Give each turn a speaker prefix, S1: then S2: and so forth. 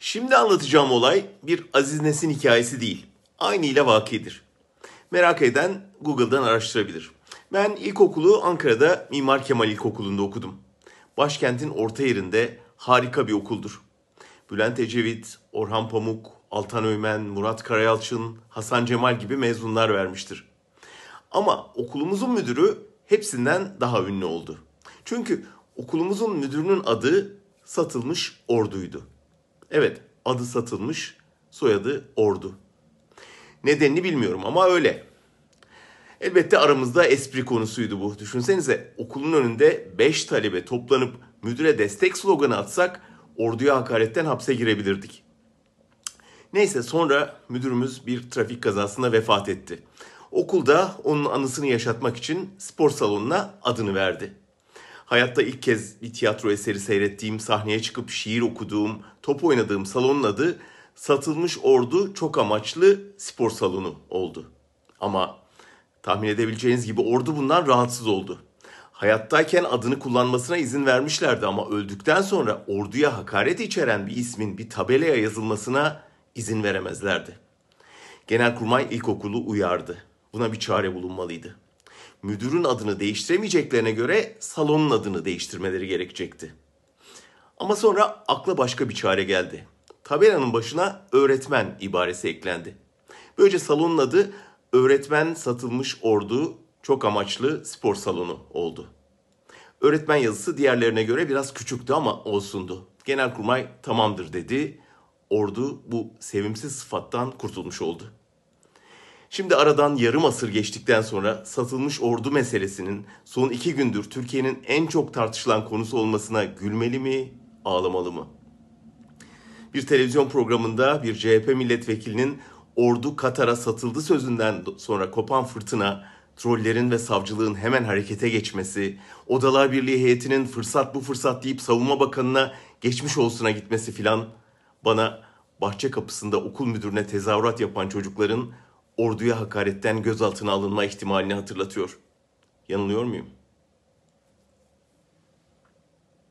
S1: Şimdi anlatacağım olay bir Aziz Nesin hikayesi değil. Aynı ile vakidir. Merak eden Google'dan araştırabilir. Ben ilkokulu Ankara'da Mimar Kemal İlkokulu'nda okudum. Başkentin orta yerinde harika bir okuldur. Bülent Ecevit, Orhan Pamuk, Altan Öymen, Murat Karayalçın, Hasan Cemal gibi mezunlar vermiştir. Ama okulumuzun müdürü hepsinden daha ünlü oldu. Çünkü okulumuzun müdürünün adı Satılmış Ordu'ydu. Evet, adı Satılmış, soyadı Ordu. Nedenini bilmiyorum ama öyle. Elbette aramızda espri konusuydu bu. Düşünsenize okulun önünde 5 talebe toplanıp müdüre destek sloganı atsak orduya hakaretten hapse girebilirdik. Neyse sonra müdürümüz bir trafik kazasında vefat etti. Okulda onun anısını yaşatmak için spor salonuna adını verdi. Hayatta ilk kez bir tiyatro eseri seyrettiğim, sahneye çıkıp şiir okuduğum, top oynadığım salonun adı Satılmış Ordu Çok Amaçlı Spor Salonu oldu. Ama tahmin edebileceğiniz gibi ordu bundan rahatsız oldu. Hayattayken adını kullanmasına izin vermişlerdi ama öldükten sonra orduya hakaret içeren bir ismin bir tabelaya yazılmasına izin veremezlerdi. Genelkurmay İlkokulu uyardı. Buna bir çare bulunmalıydı. Müdürün adını değiştiremeyeceklerine göre salonun adını değiştirmeleri gerekecekti. Ama sonra akla başka bir çare geldi. Tabelanın başına öğretmen ibaresi eklendi. Böylece salonun adı Öğretmen Satılmış Ordu Çok Amaçlı Spor Salonu oldu. Öğretmen yazısı diğerlerine göre biraz küçüktü ama olsundu. Genelkurmay tamamdır dedi. Ordu bu sevimsiz sıfattan kurtulmuş oldu. Şimdi aradan yarım asır geçtikten sonra satılmış ordu meselesinin son iki gündür Türkiye'nin en çok tartışılan konusu olmasına gülmeli mi, ağlamalı mı? Bir televizyon programında bir CHP milletvekilinin ordu Katar'a satıldı sözünden sonra kopan fırtına, trollerin ve savcılığın hemen harekete geçmesi, Odalar Birliği heyetinin fırsat bu fırsat deyip savunma bakanına geçmiş olsuna gitmesi filan bana bahçe kapısında okul müdürüne tezahürat yapan çocukların orduya hakaretten gözaltına alınma ihtimalini hatırlatıyor. Yanılıyor muyum?